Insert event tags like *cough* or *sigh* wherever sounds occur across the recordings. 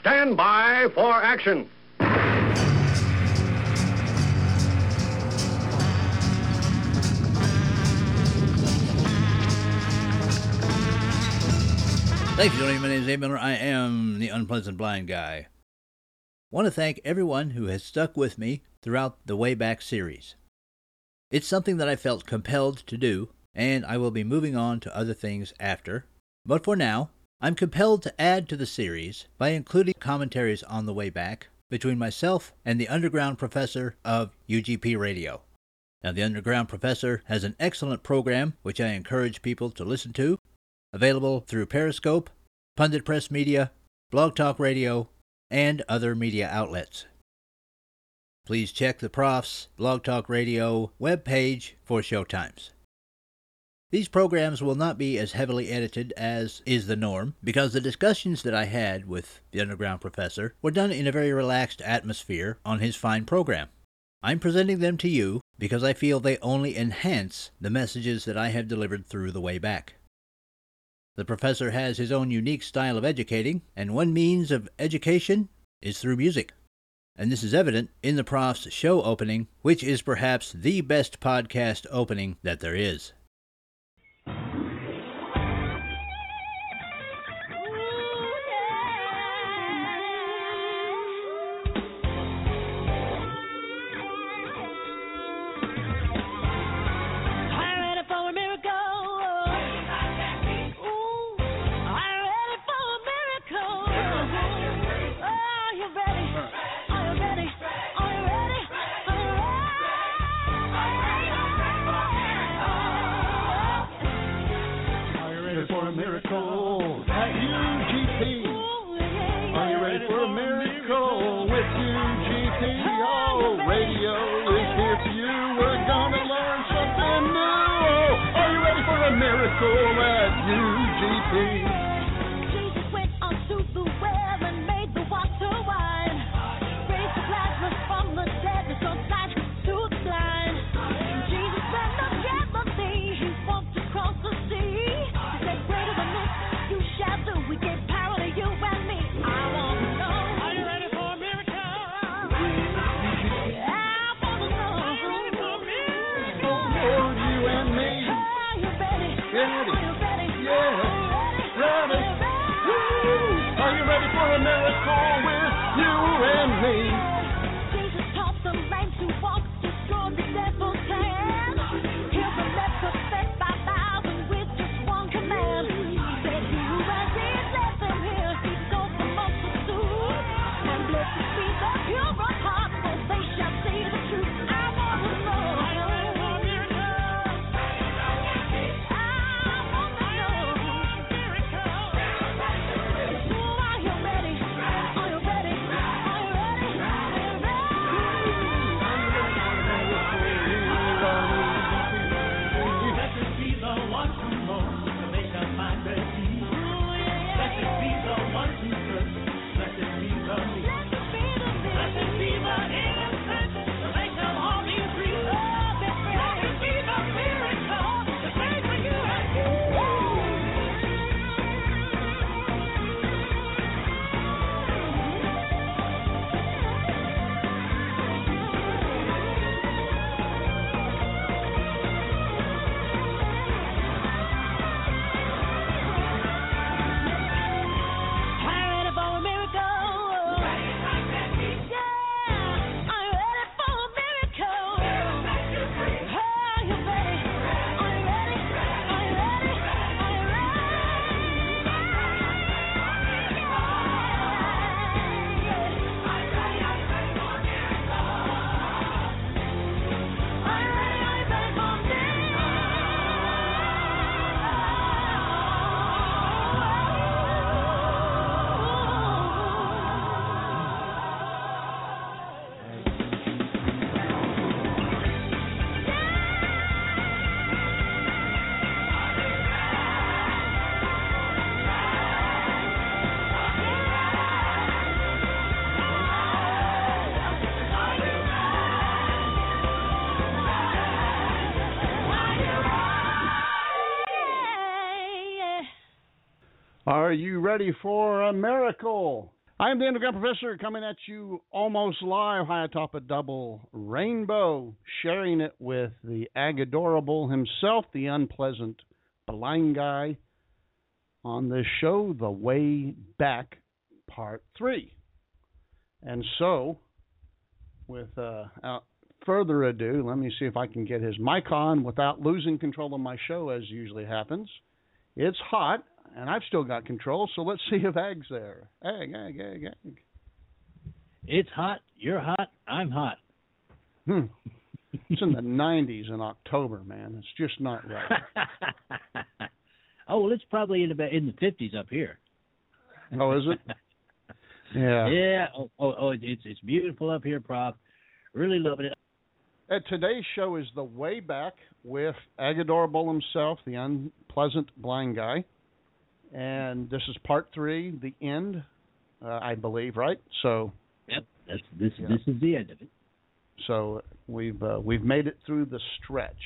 stand by for action. Thank you, joining. My name is Abe Miller. I am the Unpleasant Blind Guy. want to thank everyone who has stuck with me throughout the Wayback series. It's something that I felt compelled to do, and I will be moving on to other things after. But for now, I'm compelled to add to the series by including commentaries on the way back between myself and the underground professor of UGP Radio. Now, the underground professor has an excellent program which I encourage people to listen to available through Periscope, Pundit Press Media, Blog Talk Radio, and other media outlets. Please check the Prof's Blog Talk Radio webpage for showtimes. These programs will not be as heavily edited as is the norm because the discussions that I had with the underground professor were done in a very relaxed atmosphere on his fine program. I'm presenting them to you because I feel they only enhance the messages that I have delivered through the way back. The professor has his own unique style of educating, and one means of education is through music. And this is evident in the prof's show opening, which is perhaps the best podcast opening that there is. miracle miracle with you and me. Are you ready for a miracle? I'm the Underground Professor coming at you almost live high atop a double rainbow, sharing it with the Agadorable himself, the unpleasant blind guy, on this show, The Way Back, Part 3. And so, without uh, further ado, let me see if I can get his mic on without losing control of my show, as usually happens. It's hot, and I've still got control. So let's *laughs* see if Ag's there. Ag, Ag, Ag, Ag. It's hot. You're hot. I'm hot. Hmm. It's in the *laughs* 90s in October, man. It's just not right. *laughs* oh well, it's probably in about in the 50s up here. Oh, is it? yeah. Yeah. Oh, oh, oh, it's it's beautiful up here, Prof. Really loving it. Uh, today's show is the way back with Agadorable himself, the unpleasant blind guy and this is part three, the end, uh, I believe, right? So. Yep, that's this. Yeah. This is the end of it. So we've uh, we've made it through the stretch.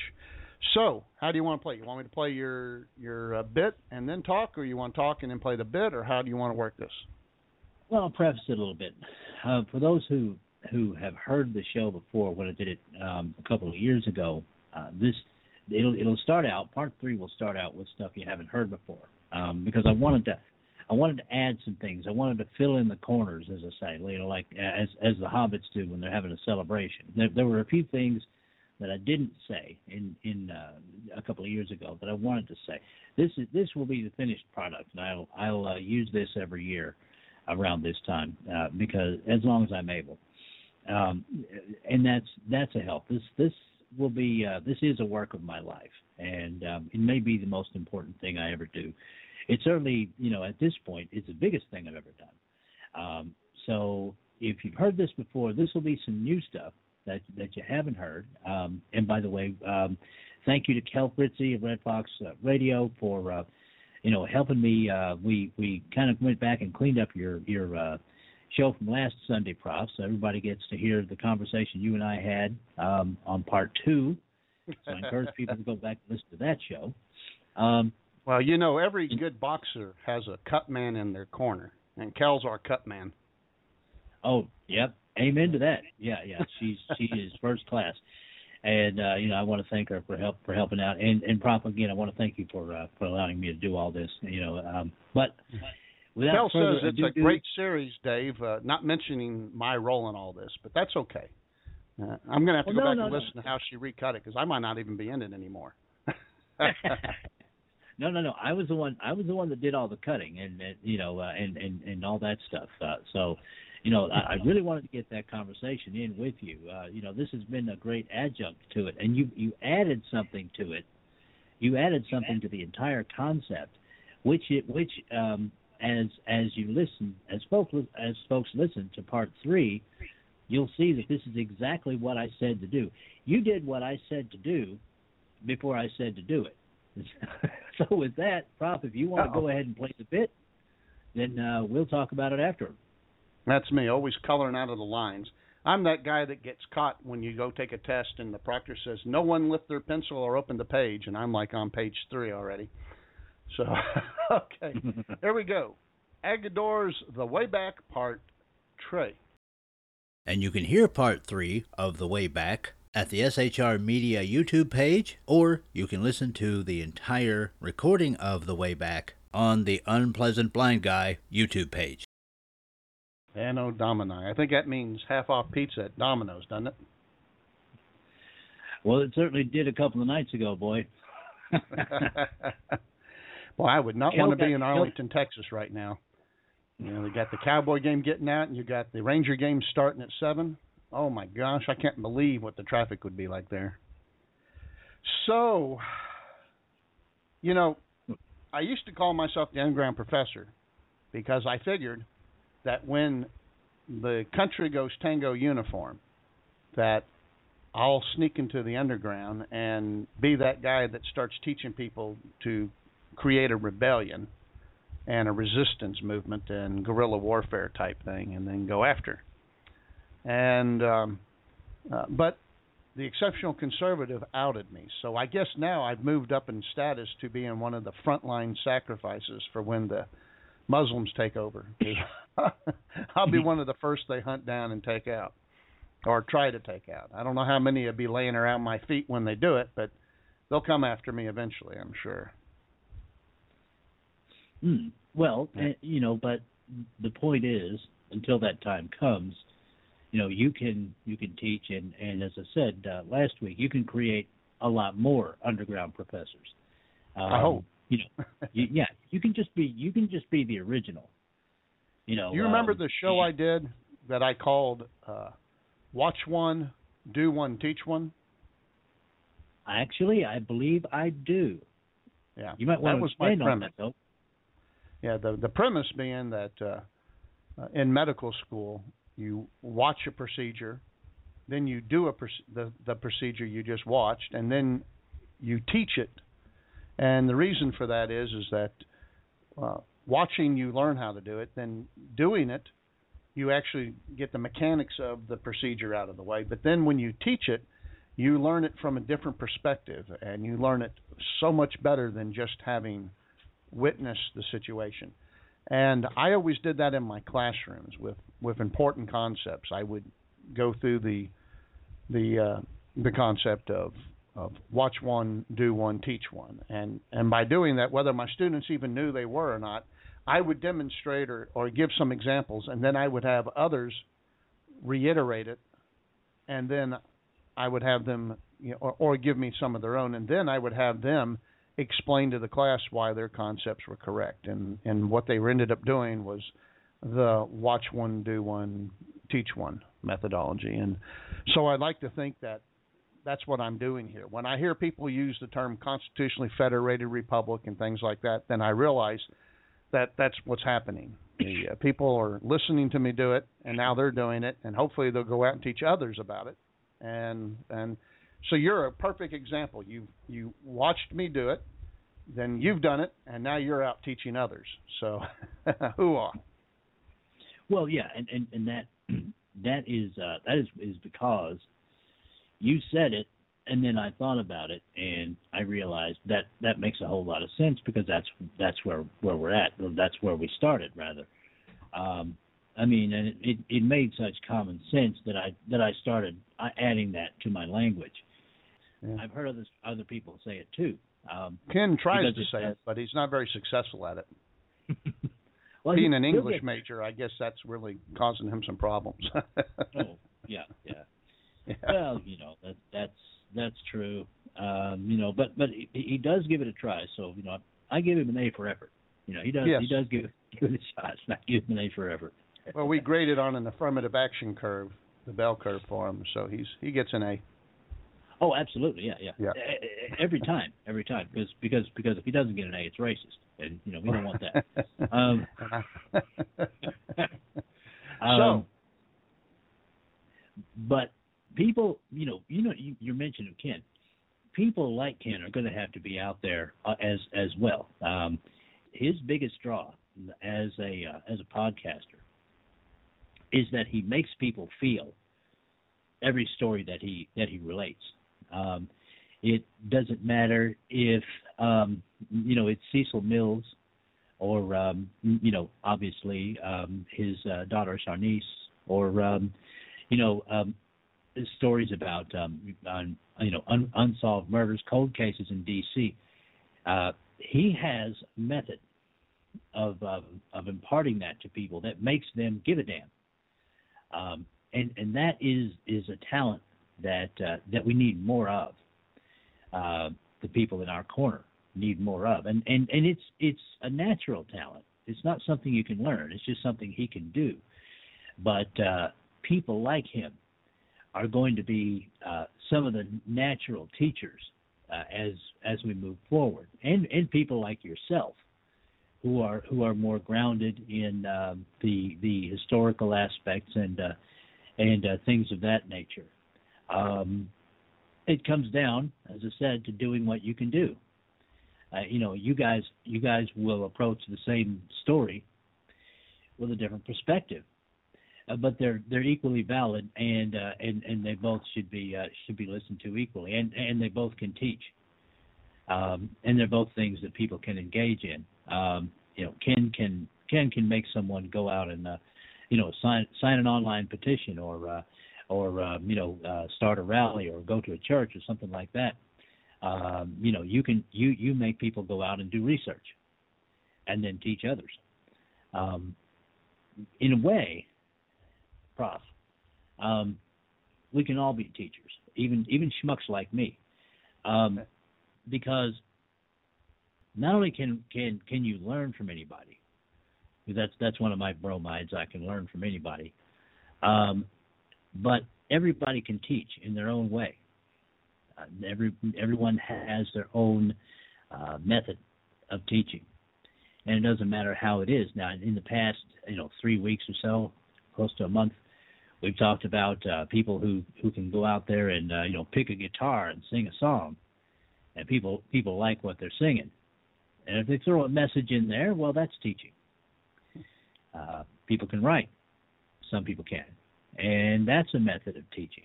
So how do you want to play? You want me to play your your uh, bit and then talk, or you want to talk and then play the bit, or how do you want to work this? Well, I'll preface it a little bit. Uh, for those who who have heard the show before, when I did it um, a couple of years ago, uh, this it'll it'll start out. Part three will start out with stuff you haven't heard before um, because I wanted to I wanted to add some things. I wanted to fill in the corners, as I say, you know, like as as the hobbits do when they're having a celebration. There, there were a few things that I didn't say in in uh, a couple of years ago that I wanted to say. This is this will be the finished product, and I'll I'll uh, use this every year around this time uh, because as long as I'm able, um, and that's that's a help. This this will be uh, this is a work of my life, and um, it may be the most important thing I ever do. It certainly, you know, at this point, is the biggest thing I've ever done. Um, so if you've heard this before, this will be some new stuff that that you haven't heard. Um, and by the way, um, thank you to Kel Fritzy of Red Fox uh, Radio for uh, you know helping me. Uh, we we kind of went back and cleaned up your your uh, show from last Sunday, Prof. So everybody gets to hear the conversation you and I had um, on part two. So I encourage people to go back and listen to that show. Um, well, you know, every good boxer has a cut man in their corner, and Kel's our cut man. Oh, yep. Amen to that. Yeah, yeah. She's she is first class, and uh, you know I want to thank her for help for helping out, and and Prof again I want to thank you for uh, for allowing me to do all this. You know, um, but Without says it's a great series, Dave. Uh, not mentioning my role in all this, but that's okay. Uh, I'm going to have to well, go no, back no, and no. listen to how she recut it because I might not even be in it anymore. *laughs* no, no, no. I was the one. I was the one that did all the cutting and, and you know uh, and and and all that stuff. Uh, so, you know, I, I really wanted to get that conversation in with you. Uh, you know, this has been a great adjunct to it, and you you added something to it. You added something to the entire concept, which it which um, as as you listen, as folks as folks listen to part three, you'll see that this is exactly what I said to do. You did what I said to do before I said to do it. *laughs* so with that, Prof, if you want Uh-oh. to go ahead and play the bit, then uh, we'll talk about it after. That's me, always coloring out of the lines. I'm that guy that gets caught when you go take a test and the proctor says, "No one lift their pencil or open the page," and I'm like on page three already. So, *laughs* okay, *laughs* there we go. Agador's The Way Back Part Trey. And you can hear part three of The Way Back at the SHR Media YouTube page, or you can listen to the entire recording of The Way Back on the Unpleasant Blind Guy YouTube page. Anno Domini. I think that means half off pizza at Domino's, doesn't it? Well, it certainly did a couple of nights ago, boy. *laughs* Well, I would not want to be in Arlington, Texas right now. You know, they got the Cowboy game getting out, and you got the Ranger game starting at seven. Oh my gosh, I can't believe what the traffic would be like there. So, you know, I used to call myself the underground professor because I figured that when the country goes tango uniform, that I'll sneak into the underground and be that guy that starts teaching people to create a rebellion and a resistance movement and guerrilla warfare type thing, and then go after. And um, uh, but the exceptional conservative outed me, so I guess now I've moved up in status to being one of the frontline sacrifices for when the Muslims take over. *laughs* *laughs* I'll be one of the first they hunt down and take out, or try to take out. I don't know how many will be laying around my feet when they do it, but they'll come after me eventually. I'm sure. Mm. Well, yeah. you know, but the point is, until that time comes, you know, you can you can teach, and and as I said uh, last week, you can create a lot more underground professors. Um, I hope. You know, *laughs* you, yeah, you can just be you can just be the original. You know. You remember um, the show I did that I called uh, "Watch One, Do One, Teach One"? Actually, I believe I do. Yeah, you might want that to was expand my premise. on that, though. Yeah, the the premise being that uh, uh, in medical school you watch a procedure, then you do a the the procedure you just watched, and then you teach it. And the reason for that is is that uh, watching you learn how to do it, then doing it, you actually get the mechanics of the procedure out of the way. But then when you teach it, you learn it from a different perspective, and you learn it so much better than just having witnessed the situation. And I always did that in my classrooms with with important concepts. I would go through the the uh, the concept of of watch one, do one, teach one, and and by doing that, whether my students even knew they were or not, I would demonstrate or or give some examples, and then I would have others reiterate it, and then I would have them you know, or, or give me some of their own, and then I would have them explain to the class why their concepts were correct, and and what they ended up doing was the watch one, do one, teach one methodology, and so I'd like to think that that's what I'm doing here. When I hear people use the term constitutionally federated republic and things like that, then I realize that that's what's happening. The, uh, people are listening to me do it, and now they're doing it, and hopefully they'll go out and teach others about it. And and so you're a perfect example. You you watched me do it, then you've done it, and now you're out teaching others. So, *laughs* who are? Well, yeah, and and, and that *clears throat* that is uh, that is is because you said it, and then I thought about it, and I realized that that makes a whole lot of sense because that's that's where where we're at. That's where we started, rather. Um, I mean, and it, it, it made such common sense that I that I started uh, adding that to my language. Yeah. I've heard other other people say it too. Um, Ken tries to say it, but he's not very successful at it. *laughs* well, Being an English major, I guess that's really causing him some problems. *laughs* oh, yeah, yeah, yeah. Well, you know that that's that's true. Um, you know, but but he, he does give it a try. So you know, I give him an A for effort. You know, he does yes. he does give, *laughs* give it a shot. I give him an A for effort. well, we graded on an affirmative action curve, the bell curve for him, so he's he gets an A. Oh, absolutely, yeah, yeah. yeah. Every time, every time, because because because if he doesn't get an A, it's racist, and you know we don't want that. *laughs* um, *laughs* um, so, but people, you know, you know, you, mentioning Ken. People like Ken are going to have to be out there uh, as as well. Um, his biggest draw as a uh, as a podcaster is that he makes people feel every story that he that he relates. Um, it doesn't matter if um, you know it's Cecil Mills or um, you know obviously um, his uh, daughter Charnice or um, you know um, stories about um, on, you know un- unsolved murders, cold cases in D.C. Uh, he has method of of imparting that to people that makes them give a damn, um, and and that is is a talent that uh, that we need more of. Uh, the people in our corner need more of, and and and it's it's a natural talent. It's not something you can learn. It's just something he can do. But uh, people like him are going to be uh, some of the natural teachers uh, as as we move forward, and and people like yourself who are who are more grounded in um, the the historical aspects and uh, and uh, things of that nature. Um, it comes down, as I said, to doing what you can do. Uh, you know, you guys, you guys will approach the same story with a different perspective, uh, but they're they're equally valid, and uh, and and they both should be uh, should be listened to equally, and and they both can teach, um, and they're both things that people can engage in. Um, you know, Ken can Ken can make someone go out and uh, you know sign sign an online petition or uh, or uh, you know uh, start a rally or go to a church or something like that. Um, you know you can you you make people go out and do research and then teach others. Um, in a way, prof, um, we can all be teachers, even even schmucks like me, um, because not only can can can you learn from anybody, that's that's one of my bromides. I can learn from anybody, um, but everybody can teach in their own way. Uh, every everyone has their own uh, method of teaching, and it doesn't matter how it is. Now, in the past, you know, three weeks or so, close to a month, we've talked about uh, people who who can go out there and uh, you know pick a guitar and sing a song, and people people like what they're singing, and if they throw a message in there, well, that's teaching. Uh, people can write, some people can, and that's a method of teaching.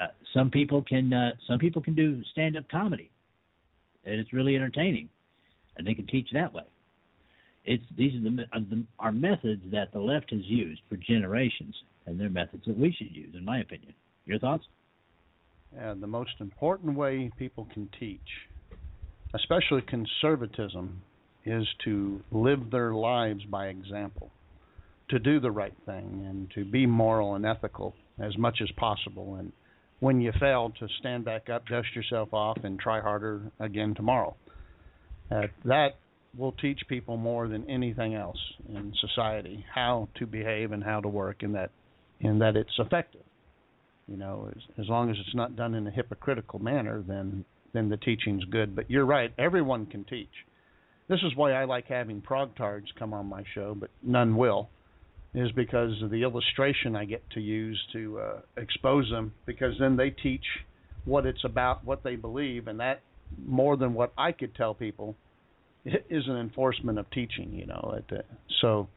Uh, some people can uh, some people can do stand up comedy, and it's really entertaining, and they can teach that way. It's these are the, uh, the our methods that the left has used for generations, and they're methods that we should use, in my opinion. Your thoughts? The most important way people can teach, especially conservatism, is to live their lives by example, to do the right thing, and to be moral and ethical as much as possible. And when you fail, to stand back up, dust yourself off, and try harder again tomorrow. Uh, that will teach people more than anything else in society how to behave and how to work, and that and that it's effective. You know, as, as long as it's not done in a hypocritical manner, then then the teaching's good. But you're right; everyone can teach. This is why I like having progtards come on my show, but none will is because of the illustration I get to use to uh, expose them. Because then they teach what it's about, what they believe, and that more than what I could tell people is an enforcement of teaching. You know, at, uh, so.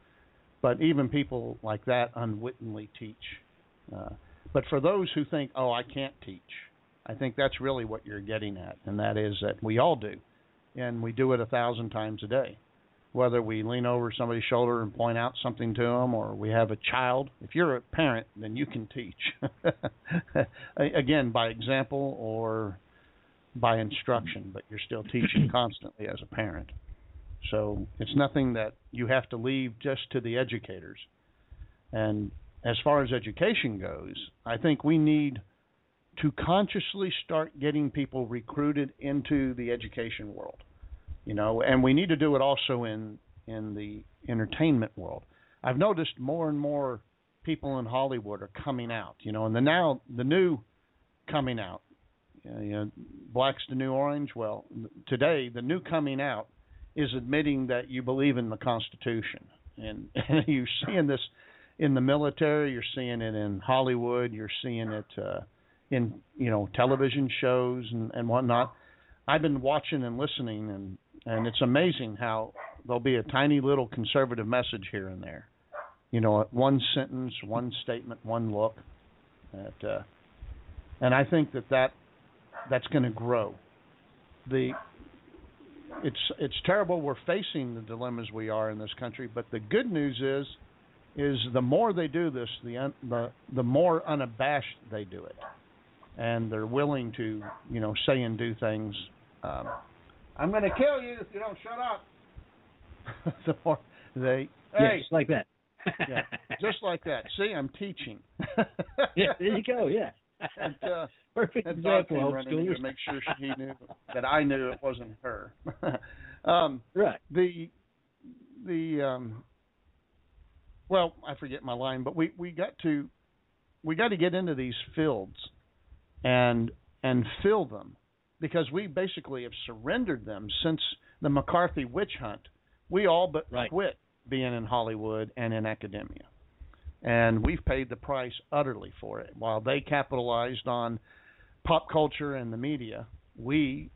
But even people like that unwittingly teach. Uh, but for those who think, "Oh, I can't teach," I think that's really what you're getting at, and that is that we all do, and we do it a thousand times a day whether we lean over somebody's shoulder and point out something to them or we have a child. If you're a parent then you can teach. *laughs* Again by example or by instruction but you're still teaching *clears throat* constantly as a parent. So it's nothing that you have to leave just to the educators. And as far as education goes i think we need to consciously start getting people recruited into the education world you know, and we need to do it also in in the entertainment world. I've noticed more and more people in Hollywood are coming out, you know, and the now the new coming out, you know, black's the new orange. Well, today the new coming out is admitting that you believe in the Constitution, and, and *laughs* you're seeing this in the military, you're seeing it in Hollywood, you're seeing it uh, in you know television shows and and whatnot. I've been watching and listening, and and it's amazing how there'll be a tiny little conservative message here and there. You know, one sentence, one statement, one look. That, uh, and I think that, that that's going to grow. The it's it's terrible we're facing the dilemmas we are in this country, but the good news is is the more they do this, the the the more unabashed they do it, and they're willing to you know say and do things um, I'm going to kill you if you don't shut up. *laughs* the more they, hey, just like that. yeah, just like that. See, I'm teaching. *laughs* yeah, there you go. Yeah. And, uh, Perfect example. To make sure she knew that I knew it wasn't her. *laughs* um, right. The the um, well, I forget my line, but we we got to we got to get into these fields and and fill them because we basically have surrendered them since the McCarthy witch hunt. We all but right. quit being in Hollywood and in academia. And we've paid the price utterly for it. While they capitalized on pop culture and the media, we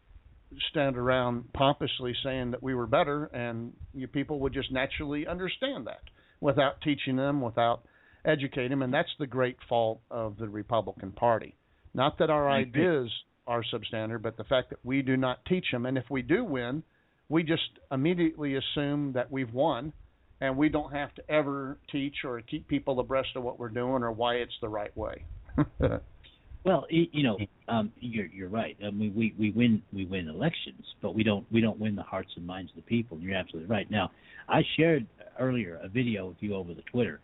stand around pompously saying that we were better, and you people would just naturally understand that without teaching them, without educating them. And that's the great fault of the Republican Party. Not that our ideas are substandard, but the fact that we do not teach them, and if we do win, we just immediately assume that we've won, and we don't have to ever teach or keep people abreast of what we're doing or why it's the right way. *laughs* well, you know, um, you're you're right. I mean, we we win we win elections, but we don't we don't win the hearts and minds of the people. And You're absolutely right. Now, I shared earlier a video with you over the Twitter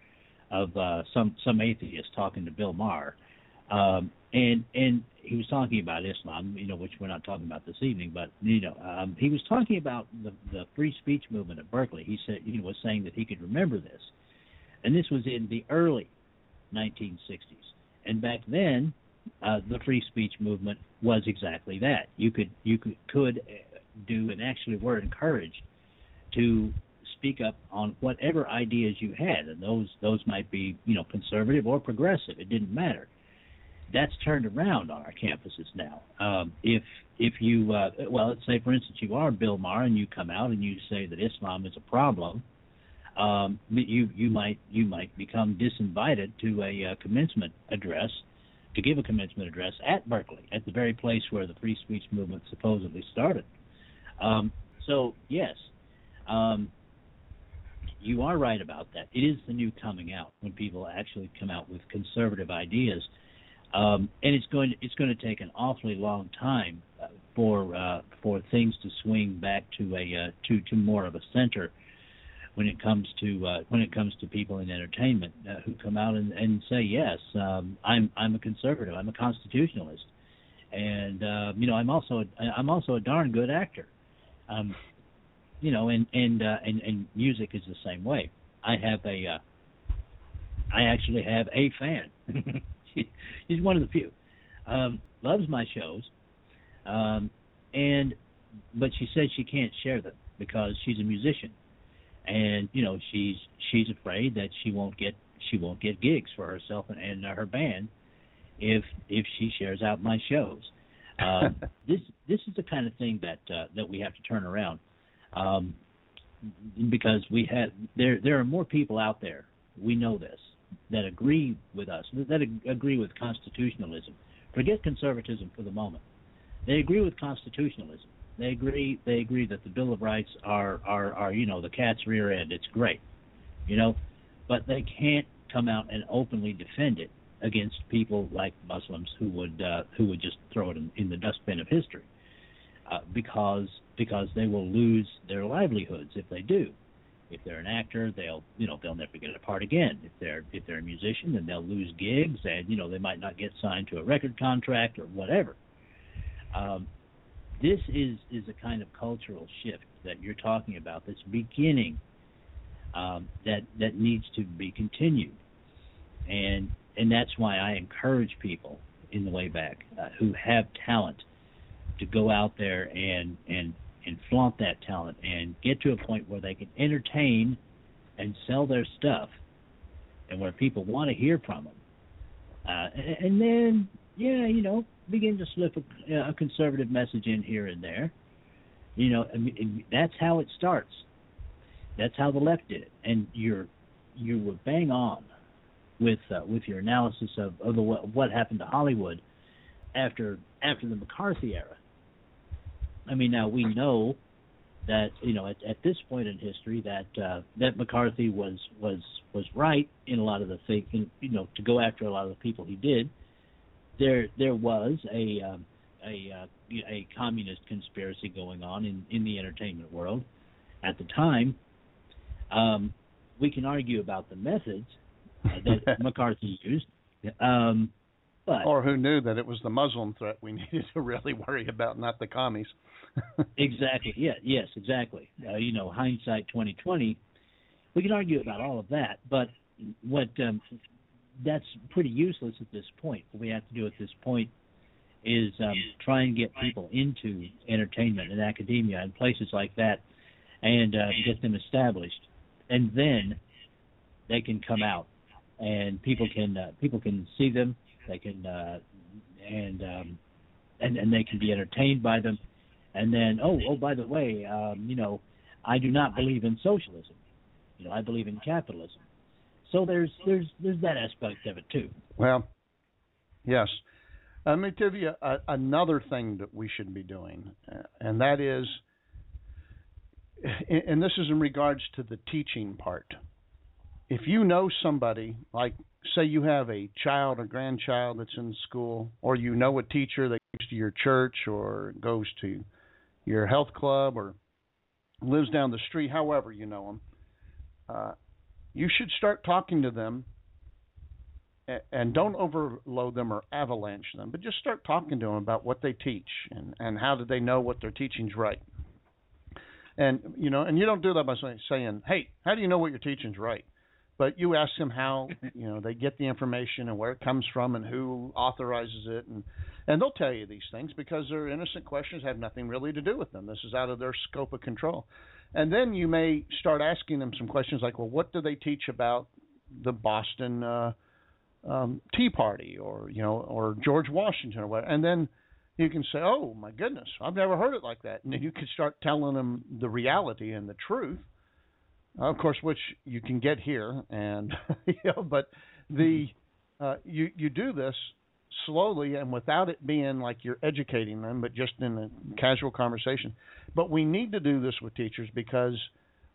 of uh, some some atheist talking to Bill Maher, um, and and he was talking about Islam, you know, which we're not talking about this evening, but you know, um, he was talking about the the free speech movement at Berkeley. He said he was saying that he could remember this, and this was in the early 1960s, and back then, uh, the free speech movement was exactly that. You could you could could uh, do and actually were encouraged to speak up on whatever ideas you had, and those those might be you know conservative or progressive. It didn't matter that's turned around on our campuses now. Um, if if you uh, well, let's say for instance you are Bill Maher and you come out and you say that Islam is a problem, um, you you might you might become disinvited to a uh, commencement address to give a commencement address at Berkeley, at the very place where the free speech movement supposedly started. Um, so yes, um, you are right about that. It is the new coming out when people actually come out with conservative ideas um, and it's going to, it's going to take an awfully long time uh, for uh, for things to swing back to a uh, to to more of a center when it comes to uh, when it comes to people in entertainment uh, who come out and, and say yes um, I'm I'm a conservative. I'm a constitutionalist. And uh, you know I'm also a, I'm also a darn good actor. Um, you know and and uh, and and music is the same way. I have a uh, I actually have a fan *laughs* *laughs* she's one of the few. Um, loves my shows, um, and but she says she can't share them because she's a musician, and you know she's she's afraid that she won't get she won't get gigs for herself and, and uh, her band if if she shares out my shows. Um, *laughs* this this is the kind of thing that uh, that we have to turn around um, because we have there there are more people out there. We know this that agree with us, that agree with constitutionalism. Forget conservatism for the moment. They agree with constitutionalism. They agree. They agree that the Bill of Rights are are are you know the cat's rear end. It's great, you know, but they can't come out and openly defend it against people like Muslims who would uh, who would just throw it in, in the dustbin of history, uh, because because they will lose their livelihoods if they do. If they're an actor, they'll you know they'll never get a part again. If they're if they're a musician, then they'll lose gigs, and you know they might not get signed to a record contract or whatever. Um, this is is a kind of cultural shift that you're talking about that's beginning um, that that needs to be continued, and and that's why I encourage people in the way back uh, who have talent to go out there and and and flaunt that talent and get to a point where they can entertain and sell their stuff and where people want to hear from them. Uh, and then, yeah, you know, begin to slip a, a conservative message in here and there. You know, that's how it starts. That's how the left did it. And you're you were bang on with uh, with your analysis of, of the, what happened to Hollywood after after the McCarthy era. I mean, now we know that you know at, at this point in history that uh, that McCarthy was was was right in a lot of the things, you know, to go after a lot of the people he did. There there was a um, a uh, a communist conspiracy going on in in the entertainment world at the time. Um, we can argue about the methods uh, that *laughs* McCarthy used. Um, but, or who knew that it was the Muslim threat we *laughs* needed to really worry about, not the commies. Exactly. Yeah. Yes. Exactly. Uh, you know, hindsight twenty twenty. We can argue about all of that, but what um, that's pretty useless at this point. What we have to do at this point is um, try and get people into entertainment and academia and places like that, and uh, get them established, and then they can come out, and people can uh, people can see them they can uh, and um, and and they can be entertained by them. And then, oh, oh, by the way, um, you know, I do not believe in socialism. You know, I believe in capitalism. So there's there's there's that aspect of it too. Well, yes. Let me tell you a, another thing that we should be doing, uh, and that is and this is in regards to the teaching part. If you know somebody, like say you have a child or grandchild that's in school, or you know a teacher that goes to your church or goes to your health club or lives down the street, however you know them, uh, you should start talking to them and don't overload them or avalanche them, but just start talking to them about what they teach and, and how do they know what their teaching's right. And you know, and you don't do that by saying, "Hey, how do you know what your teaching's right?" But you ask them how *laughs* you know they get the information and where it comes from and who authorizes it, and and they'll tell you these things because their innocent questions have nothing really to do with them. This is out of their scope of control. And then you may start asking them some questions like, "Well, what do they teach about the Boston?" Uh, um, Tea Party or you know or George Washington or whatever, and then you can say, "Oh my goodness, I've never heard it like that," and then you can start telling them the reality and the truth, of course, which you can get here, and *laughs* you know, but the uh, you you do this slowly and without it being like you're educating them, but just in a casual conversation. But we need to do this with teachers because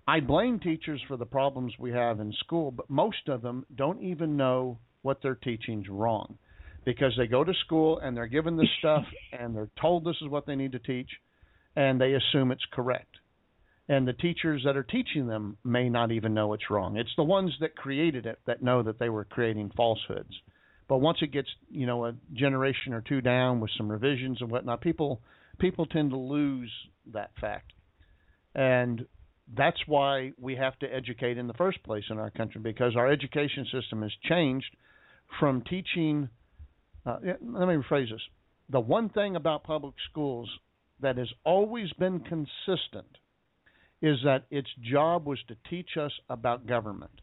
I blame teachers for the problems we have in school, but most of them don't even know what they're teaching's wrong because they go to school and they're given this *laughs* stuff and they're told this is what they need to teach and they assume it's correct. And the teachers that are teaching them may not even know it's wrong. It's the ones that created it that know that they were creating falsehoods. But once it gets, you know, a generation or two down with some revisions and whatnot, people people tend to lose that fact. And that's why we have to educate in the first place in our country because our education system has changed from teaching. Uh, let me rephrase this. The one thing about public schools that has always been consistent is that its job was to teach us about government.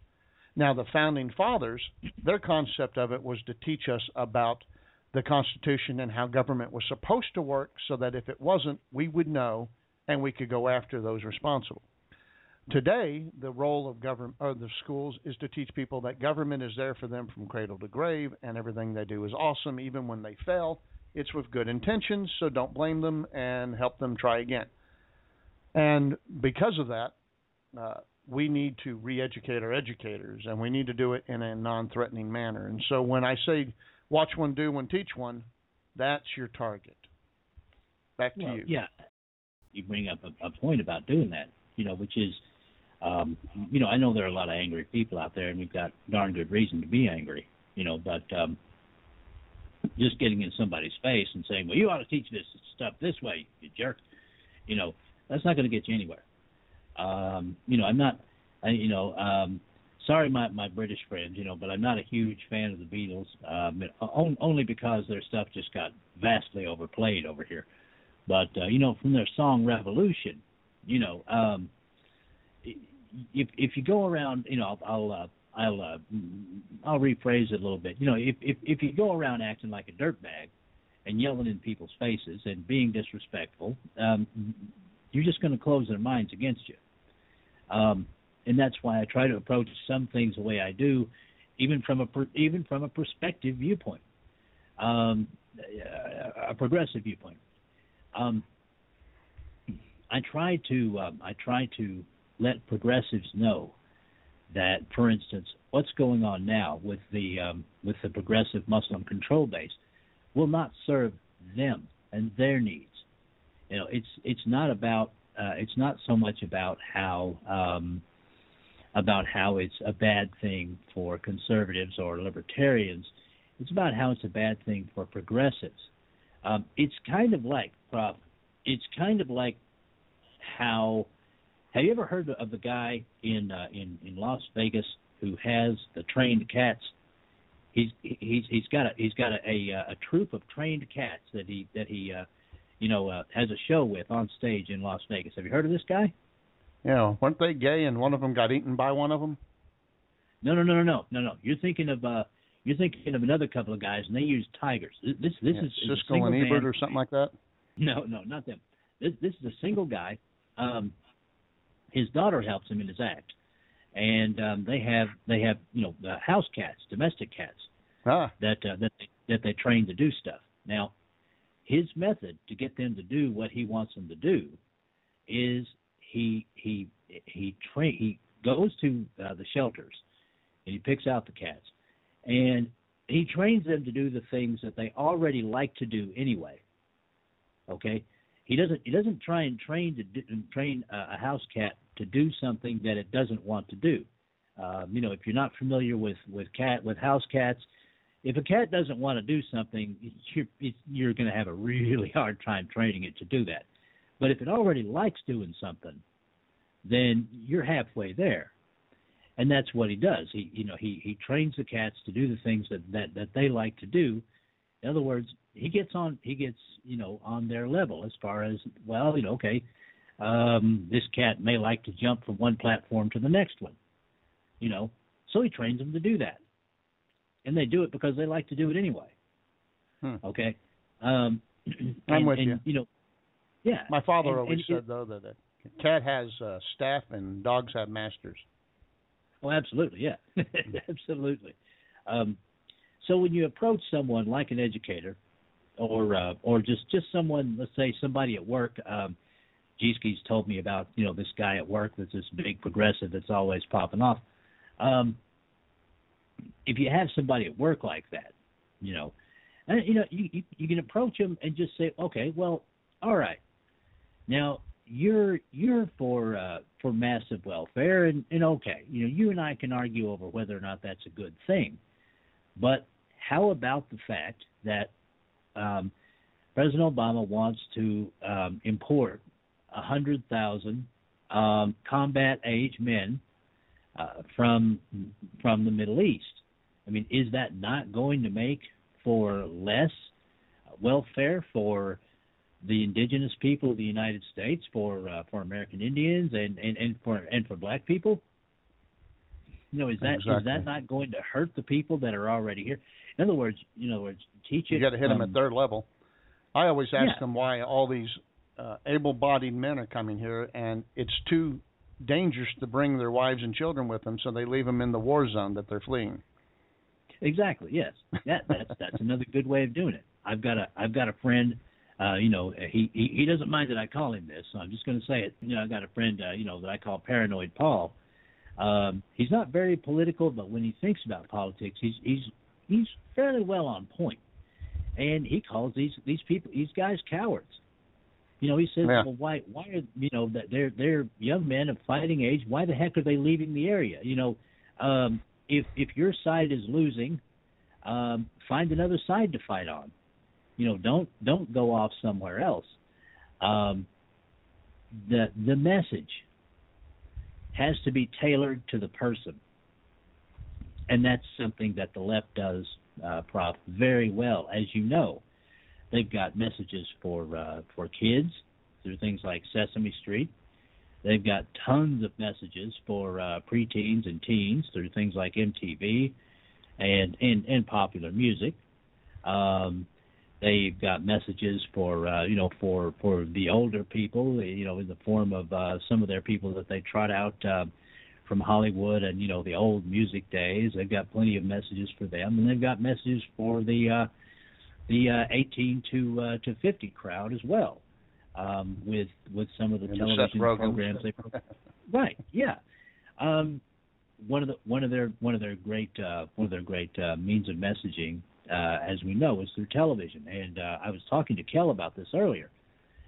Now, the founding fathers, their concept of it was to teach us about the Constitution and how government was supposed to work so that if it wasn't, we would know and we could go after those responsible. Today, the role of government or uh, the schools is to teach people that government is there for them from cradle to grave, and everything they do is awesome, even when they fail. It's with good intentions, so don't blame them and help them try again. And because of that, uh, we need to re-educate our educators, and we need to do it in a non-threatening manner. And so, when I say "watch one, do one, teach one," that's your target. Back to well, you. Yeah, you bring up a, a point about doing that, you know, which is um, you know, I know there are a lot of angry people out there, and we've got darn good reason to be angry, you know, but um, just getting in somebody's face and saying, "Well, you ought to teach this stuff this way, you jerk," you know, that's not going to get you anywhere. Um, you know, I'm not, I, you know, um, sorry, my my British friends, you know, but I'm not a huge fan of the Beatles, um, only because their stuff just got vastly overplayed over here. But uh, you know, from their song Revolution, you know, um, if if you go around, you know, I'll I'll uh, I'll, uh, I'll rephrase it a little bit. You know, if if if you go around acting like a dirtbag and yelling in people's faces and being disrespectful, um, you're just going to close their minds against you. Um, and that's why I try to approach some things the way I do, even from a even from a perspective viewpoint, um, a progressive viewpoint. Um, I try to um, I try to let progressives know that, for instance, what's going on now with the um, with the progressive Muslim control base will not serve them and their needs. You know, it's it's not about uh, it's not so much about how um, about how it's a bad thing for conservatives or libertarians. It's about how it's a bad thing for progressives. Um, it's kind of like, it's kind of like how have you ever heard of the guy in uh, in in Las Vegas who has the trained cats? He's he's he's got a he's got a a, a troop of trained cats that he that he uh, you know uh, has a show with on stage in Las Vegas. Have you heard of this guy? Yeah, weren't they gay and one of them got eaten by one of them? No, no, no, no, no, no, no. You're thinking of uh, you're thinking of another couple of guys, and they use tigers. This this yeah, is Siskel and Ebert or something like that. No, no, not them. This this is a single guy. Um, his daughter helps him in his act, and um, they have they have you know uh, house cats, domestic cats ah. that uh, that they, that they train to do stuff. Now, his method to get them to do what he wants them to do is he he he train he goes to uh, the shelters and he picks out the cats and he trains them to do the things that they already like to do anyway. Okay, he doesn't he doesn't try and train to do, train a, a house cat to do something that it doesn't want to do. Um, you know, if you're not familiar with with cat with house cats, if a cat doesn't want to do something, you're you're going to have a really *laughs* hard time training it to do that. But if it already likes doing something, then you're halfway there. And that's what he does. He you know he he trains the cats to do the things that that that they like to do. In other words, he gets on he gets you know on their level as far as well you know okay um this cat may like to jump from one platform to the next one you know so he trains them to do that and they do it because they like to do it anyway. Hmm. okay? Um *clears throat* i'm and, with and, you. you know yeah. My father and, always said it, though that a cat has uh, staff and dogs have masters. Oh absolutely. Yeah. *laughs* Absolutely. Um so when you approach someone like an educator or uh, or just just someone, let's say somebody at work. Um, Gieske's told me about you know this guy at work that's this big progressive that's always popping off. Um, if you have somebody at work like that, you know, and you know you, you you can approach them and just say, okay, well, all right, now you're you're for uh, for massive welfare, and and okay, you know, you and I can argue over whether or not that's a good thing, but how about the fact that um, President Obama wants to um, import 100,000 um, combat age men uh, from from the Middle East. I mean, is that not going to make for less welfare for the indigenous people of the United States, for uh, for American Indians, and, and, and for and for Black people? You know, is that exactly. is that not going to hurt the people that are already here? In other words, you know, words, teach it. You got to hit from, them at their level. I always ask Yeah. them why all these uh, able-bodied men are coming here, and it's too dangerous to bring their wives and children with them, so they leave them in the war zone that they're fleeing. Exactly. Yes. That that's that's another good way of doing it. I've got a I've got a friend. Uh, you know, he, he he doesn't mind that I call him this, so I'm just going to say it. You know, I've got a friend. Uh, you know, that I call Paranoid Paul. Um, he's not very political, but when he thinks about politics, he's he's he's fairly well on point. And he calls these these people these guys cowards. You know, he says, Yeah. "Well, why why are you know that they're they're young men of fighting age? Why the heck are they leaving the area? You know, um, if if your side is losing, um, find another side to fight on. You know, don't don't go off somewhere else. Um, the the message has to be tailored to the person, and that's something that the left does, uh, Prof, very well, as you know. They've got messages for uh, for kids through things like Sesame Street. They've got tons of messages for uh, preteens and teens through things like MTV and and, and popular music. Um, they've got messages for uh, you know for for the older people, you know, in the form of uh, some of their people that they trot out uh, from Hollywood and you know the old music days. They've got plenty of messages for them, and they've got messages for the uh, the uh, 18 to uh, to 50 crowd as well, um, with with some of the And television programs they pro- right yeah. Um, one of the one of their one of their great uh, one of their great uh, means of messaging, uh, as we know, is through television. And uh, I was talking to Kel about this earlier.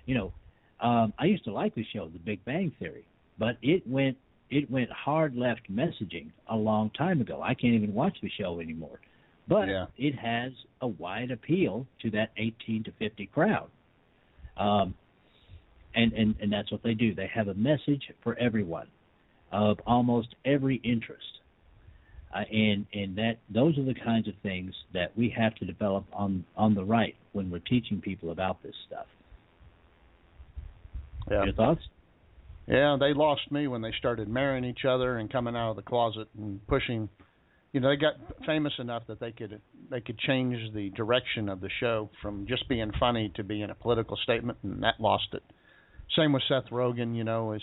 You know, um, I used to like the show, The Big Bang Theory, but it went it went hard left messaging a long time ago. I can't even watch the show anymore. But Yeah. it has a wide appeal to that 18 to 50 crowd. Um, and, and, and that's what they do. They have a message for everyone of almost every interest. Uh, and and that those are the kinds of things that we have to develop on on the right when we're teaching people about this stuff. Yeah. Your thoughts? Yeah, they lost me when they started marrying each other and coming out of the closet and pushing. You know, they got famous enough that they could they could change the direction of the show from just being funny to being a political statement, and that lost it. Same with Seth Rogen. You know, is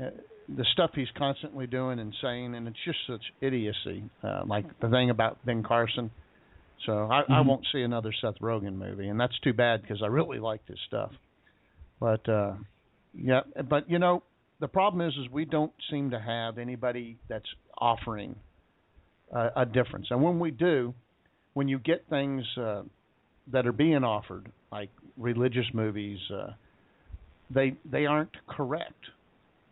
uh, the stuff he's constantly doing and saying, and it's just such idiocy. Uh, like the thing about Ben Carson. So I, I Mhm. won't see another Seth Rogen movie, and that's too bad because I really liked his stuff. But uh, yeah, but you know, the problem is, is we don't seem to have anybody that's offering uh, a difference. And when we do, when you get things uh, that are being offered, like religious movies, uh, they they aren't correct,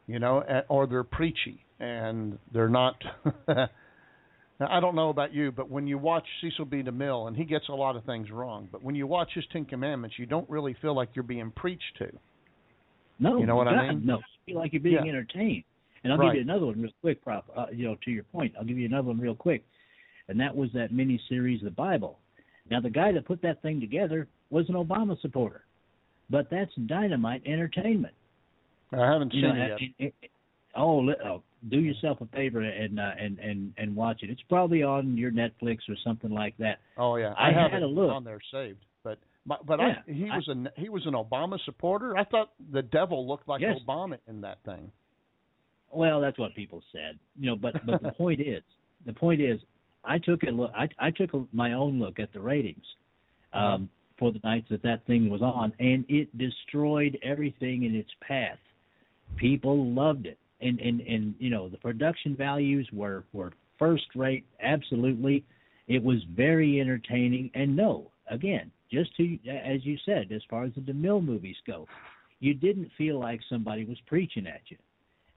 you know, or they're preachy and they're not. *laughs* I don't know about you, but when you watch Cecil B. DeMille, and he gets a lot of things wrong, but when you watch his Ten Commandments, you don't really feel like you're being preached to. No, you know what God, I mean? No, you feel like you're being Yeah. entertained. And I'll Right. give you another one real quick, Prof. Uh, you know, to your point, I'll give you another one real quick, and that was that mini series, The Bible. Now, the guy that put that thing together was an Obama supporter, but that's dynamite entertainment. I haven't You seen know, it yet. oh, oh, do yourself a favor and uh, and and and watch it. It's probably on your Netflix or something like that. Oh yeah, I have had a look. on there saved, but my, but Yeah, I, he I- was an he was an Obama supporter. I thought the devil looked like Yes. Obama in that thing. Well, that's what people said, you know. But but the *laughs* point is, the point is, I took a look. I I took a, my own look at the ratings um, for the nights that that thing was on, and it destroyed everything in its path. People loved it, and and and you know the production values were were first rate. Absolutely, it was very entertaining. And no, again, just to as you said, as far as the DeMille movies go, you didn't feel like somebody was preaching at you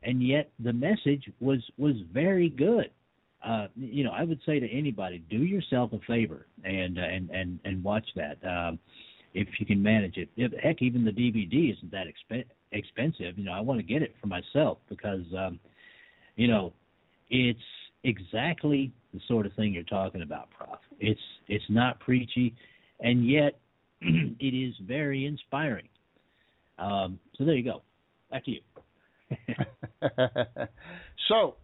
and yet the message was was very good. Uh, you know, I would say to anybody, do yourself a favor and uh, and and and watch that um, if you can manage it. If, heck, even the DVD isn't that exp- expensive. You know, I want to get it for myself because um, you know it's exactly the sort of thing you're talking about, Prof. It's it's not preachy, and yet *clears throat* it is very inspiring. Um, so there you go. Back to you. *laughs* so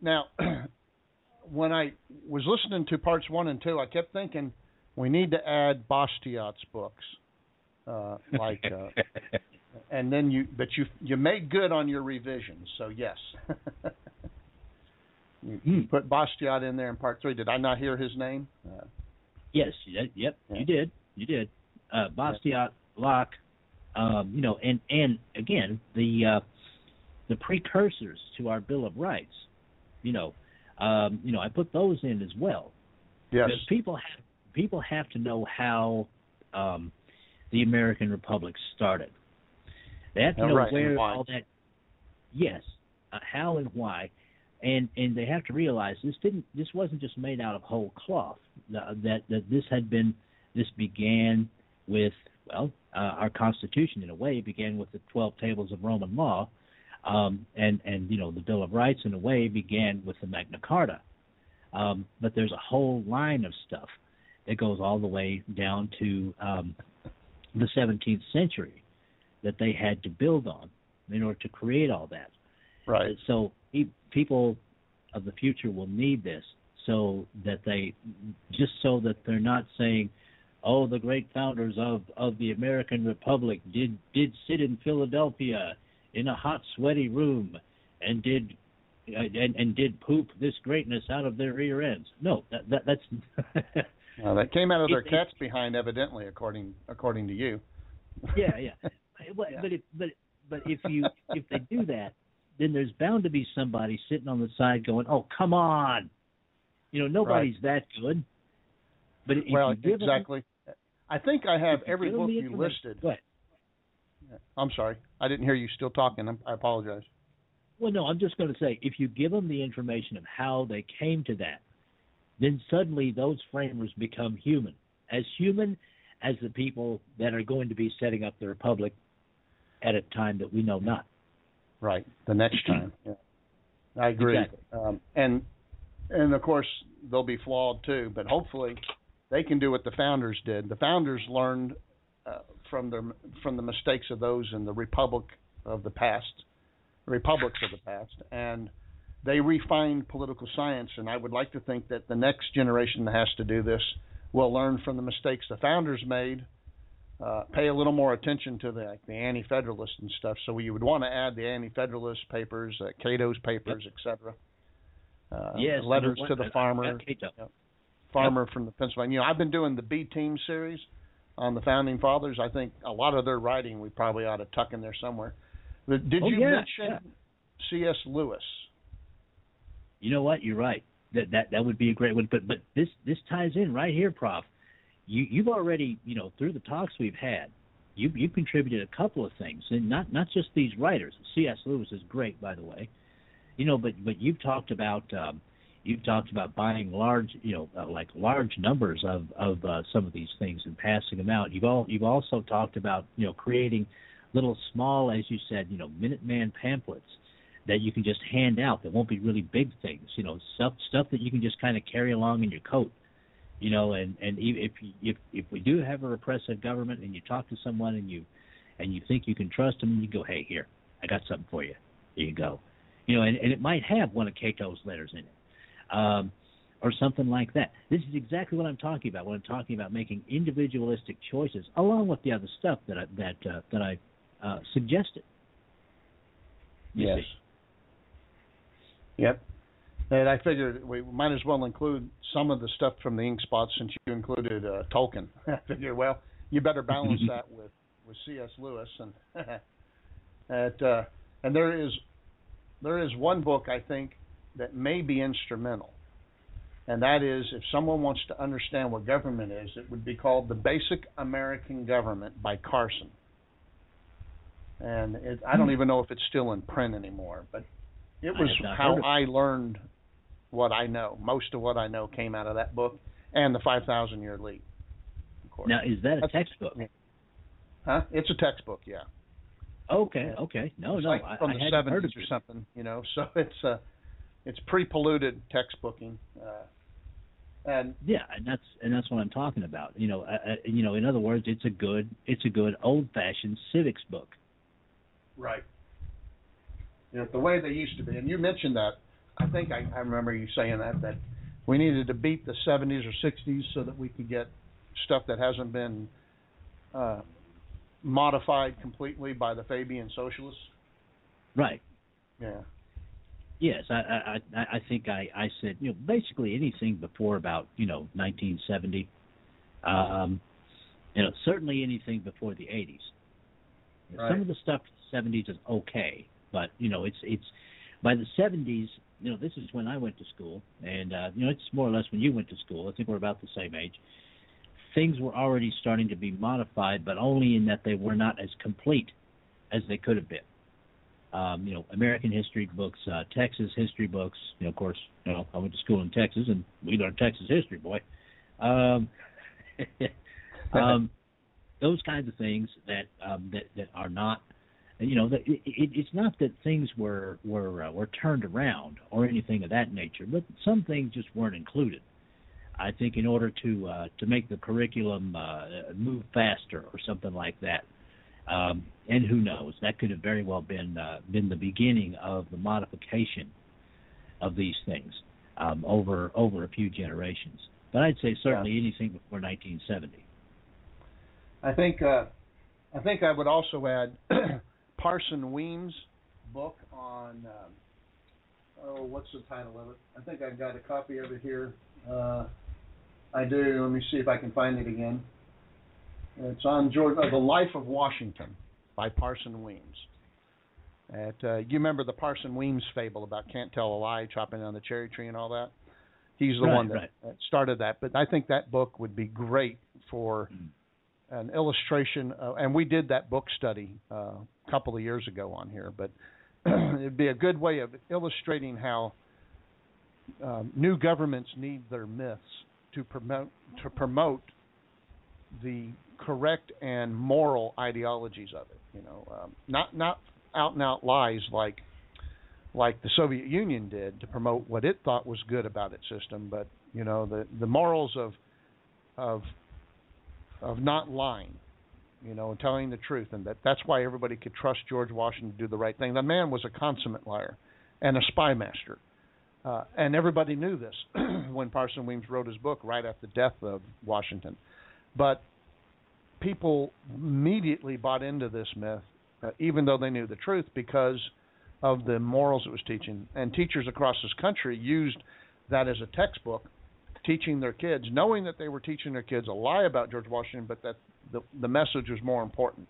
now, *clears throat* when I was listening to parts one and two, I kept thinking we need to add Bastiat's books, uh, like, uh, *laughs* and then you, but you you made good on your revisions. So yes, *laughs* you Hmm. put Bastiat in there in part three. Did I not hear his name? Uh, Yes, you did. yep, Yeah. you did. You did. Uh, Bastiat, Locke, um, you know, and and again the uh, the precursors to our Bill of Rights. You know, um, you know, I put those in as well. yes. Because people have people have to know how um, the American Republic started. They have to Yeah, know right, where all that. Yes, uh, how and why, and and they have to realize this didn't this wasn't just made out of whole cloth. Uh, that that this had been this began with well uh, our Constitution in a way began with the twelve tables of Roman law, um, and and you know the Bill of Rights in a way began with the Magna Carta. Um, but there's a whole line of stuff that goes all the way down to um, the 17th century that they had to build on in order to create all that. right. So pe- people of the future will need this so that they just so that they're not saying, "Oh, the great founders of of the American Republic did did sit in Philadelphia in a hot, sweaty room and did." And, and did poop this greatness out of their rear ends? No, that, that that's *laughs* Uh, that came out of their It- it- cat's behind, evidently, according according to you. *laughs* yeah, yeah. But Yeah. but if but but if you if they do that, then there's bound to be somebody sitting on the side going, "Oh, come on," you know, nobody's that good. But if well, you give them- exactly. I think I have every book you listed. Go ahead. I'm sorry, I didn't hear you still talking. I'm, I apologize. Well, no, I'm just going to say if you give them the information of how they came to that, then suddenly those framers become human, as human as the people that are going to be setting up the republic at a time that we know not. Right, the next time. *clears throat* Yeah. I agree. Exactly. Um, and and of course they'll be flawed too, but hopefully they can do what the founders did. The founders learned uh, from their from the mistakes of those in the republic of the past, republics of the past, and they refined political science. And I would like to think that the next generation that has to do this will learn from the mistakes the founders made. Uh, pay a little more attention to the like the anti-federalist and stuff. So you would want to add the anti-federalist papers, uh, Cato's papers, etc. Uh, yes, letters to the farmer, I- Cato. farmer from the Pennsylvania. You know, I've been doing the B Team series on the founding fathers. I think a lot of their writing we probably ought to tuck in there somewhere. But Did Oh, you yeah, mention? yeah. C.S. Lewis. You know what? You're right. That that that would be a great one. But but this this ties in right here, Prof. You you've already you know through the talks we've had, you you contributed a couple of things, and not not just these writers. C.S. Lewis is great, by the way. You know, but but you've talked about um, you've talked about buying large, you know, uh, like large numbers of of uh, some of these things and passing them out. You've all you've also talked about you know creating little small, as you said, you know, Minuteman pamphlets that you can just hand out that won't be really big things, you know, stuff stuff that you can just kind of carry along in your coat, you know, and and if if if we do have a repressive government and you talk to someone and you and you think you can trust them, you go, hey, here, I got something for you. Here you go, you know, and, and it might have one of Cato's letters in it um, or something like that. This is exactly what I'm talking about when I'm talking about making individualistic choices, along with the other stuff that I, that uh, that I uh, suggested. yes. See. Yep. And I figured we might as well include some of the stuff from the ink spots since you included uh, Tolkien. *laughs* I figured, well, you better balance *laughs* that with with C.S. Lewis and *laughs* at uh, and there is there is one book I think that may be instrumental. And that is, if someone wants to understand what government is, it would be called The Basic American Government by Carson. And it, I don't hmm. even know if it's still in print anymore, but it was how I learned what I know. Most of what I know came out of that book and the 5,000 Year Leap. Of course. Now, is that a That's, textbook? Huh? It's a textbook, yeah. Okay, okay. No, it's no, like from I, the I 70s or something, you know. *laughs* So it's uh it's pre-polluted textbooking. Uh, and yeah, and that's and that's what I'm talking about. You know, uh, uh, you know, in other words, it's a good it's a good old-fashioned civics book. Right. You know, the way they used to be, and you mentioned that. I think I, I remember you saying that that we needed to beat the 70s or 60s so that we could get stuff that hasn't been uh, modified completely by the Fabian socialists. Right. Yeah. Yes, I I I think I I said you know basically anything before about you know 1970, um, you know certainly anything before the 80s. Right. Some of the stuff in the 70s is okay, but you know it's it's by the 70s. You know this is when I went to school, and uh, you know it's more or less when you went to school. I think we're about the same age. Things were already starting to be modified, but only in that they were not as complete as they could have been um, you know, American history books, uh, Texas history books. You know, of course, you know, I went to school in Texas, and we learned Texas history, boy. Um, *laughs* um, those kinds of things that um, that that are not, you know, that it, it, it's not that things were were uh, were turned around or anything of that nature, but some things just weren't included. I think in order to uh, to make the curriculum uh, move faster or something like that, um, and who knows? That could have very well been uh, been the beginning of the modification of these things um, over over a few generations. But I'd say certainly yeah. anything before 1970. I think uh, I think I would also add *clears throat* Parson Weems' book on uh, oh what's the title of it? I think I've got a copy of it here. Uh, I do. Let me see if I can find it again. It's on George, uh, The Life of Washington by Parson Weems. At, uh, you remember the Parson Weems fable about can't tell a lie, chopping down the cherry tree and all that? He's the right, one that right. started that. But I think that book would be great for an illustration. Uh, and we did that book study uh, a couple of years ago on here. But *clears throat* it'd be a good way of illustrating how um, new governments need their myths to promote to promote the correct and moral ideologies of it. You know, um, not not out and out lies like like the Soviet Union did to promote what it thought was good about its system, but you know the the morals of of of not lying, you know, and telling the truth, and that that's why everybody could trust George Washington to do the right thing. The man was a consummate liar and a spy master. Uh, and everybody knew this *clears throat* when Parson Weems wrote his book right after the death of Washington. But people immediately bought into this myth, uh, even though they knew the truth, because of the morals it was teaching. And teachers across this country used that as a textbook, teaching their kids, knowing that they were teaching their kids a lie about George Washington, but that the, the message was more important.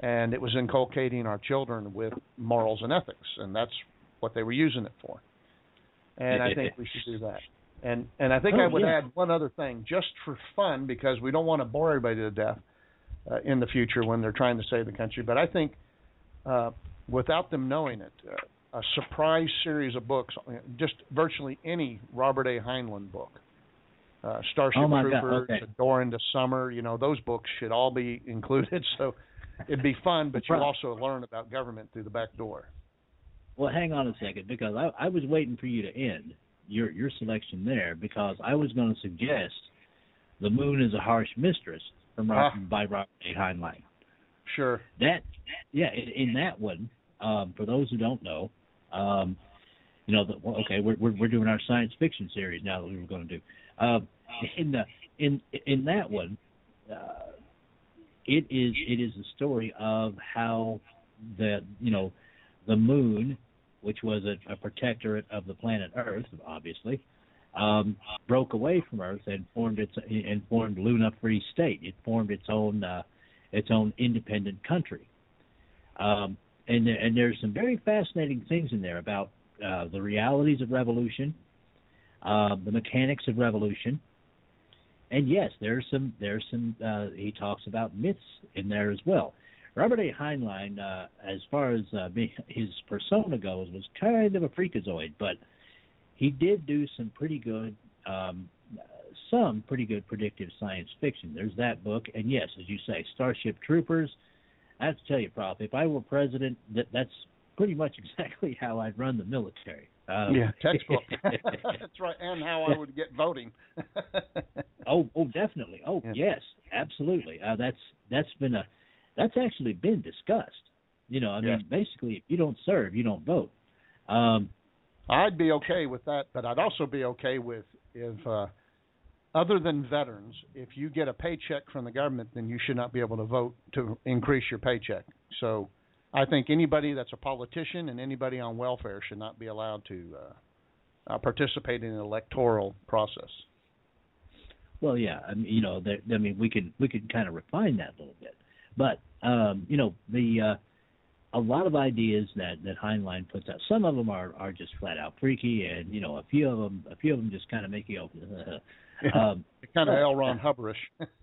And it was inculcating our children with morals and ethics, and that's what they were using it for. And I think we should do that. And and I think oh, I would yeah. add one other thing, just for fun, because we don't want to bore everybody to death uh, in the future when they're trying to save the country. But I think, uh, without them knowing it, uh, a surprise series of books, uh, just virtually any Robert A. Heinlein book, uh, Starship Oh, God, Troopers, okay. A Door into Summer, you know, those books should all be *laughs* included. So it'd be fun, but you also learn about government through the back door. Well, hang on a second because I, I was waiting for you to end your your selection there because I was going to suggest "The Moon is a Harsh Mistress" from Ro- Ah. by Robert A. Heinlein. Sure. That yeah, in, in that one, um, for those who don't know, um, you know, the, well, okay, we're, we're we're doing our science fiction series now that we were going to do. Uh, in the in in that one, uh, it is it is a story of how the you know the moon, which was a, a protectorate of the planet Earth, obviously, um, broke away from Earth and formed its and formed Luna Free State. It formed its own uh, its own independent country. Um, and and there's some very fascinating things in there about uh, the realities of revolution, uh, the mechanics of revolution, and yes, there's some there's some uh, he talks about myths in there as well. Robert A. Heinlein, uh, as far as uh, his persona goes, was kind of a freakazoid, but he did do some pretty good, um, some pretty good predictive science fiction. There's that book, and yes, as you say, Starship Troopers. I have to tell you, Prof, if I were president, that that's pretty much *laughs* exactly how I'd run the military. Um, Yeah, textbook. *laughs* That's right, and how I would get voting. *laughs* oh, oh, definitely. Oh, Yeah. yes, absolutely. Uh, that's that's been a that's actually been discussed. You know, I mean, Yes. basically, if you don't serve, you don't vote. Um, I'd be okay with that, but I'd also be okay with if, uh, other than veterans, if you get a paycheck from the government, then you should not be able to vote to increase your paycheck. So, I think anybody that's a politician and anybody on welfare should not be allowed to uh, uh, participate in the electoral process. Well, yeah, I mean, you know, there, I mean, we could we could kind of refine that a little bit, but um, you know, the uh, a lot of ideas that that Heinlein puts out, some of them are are just flat out freaky, and you know, a few of them a few of them just kind of make you go, *laughs* um, *laughs* kind of L. Ron Hubberish.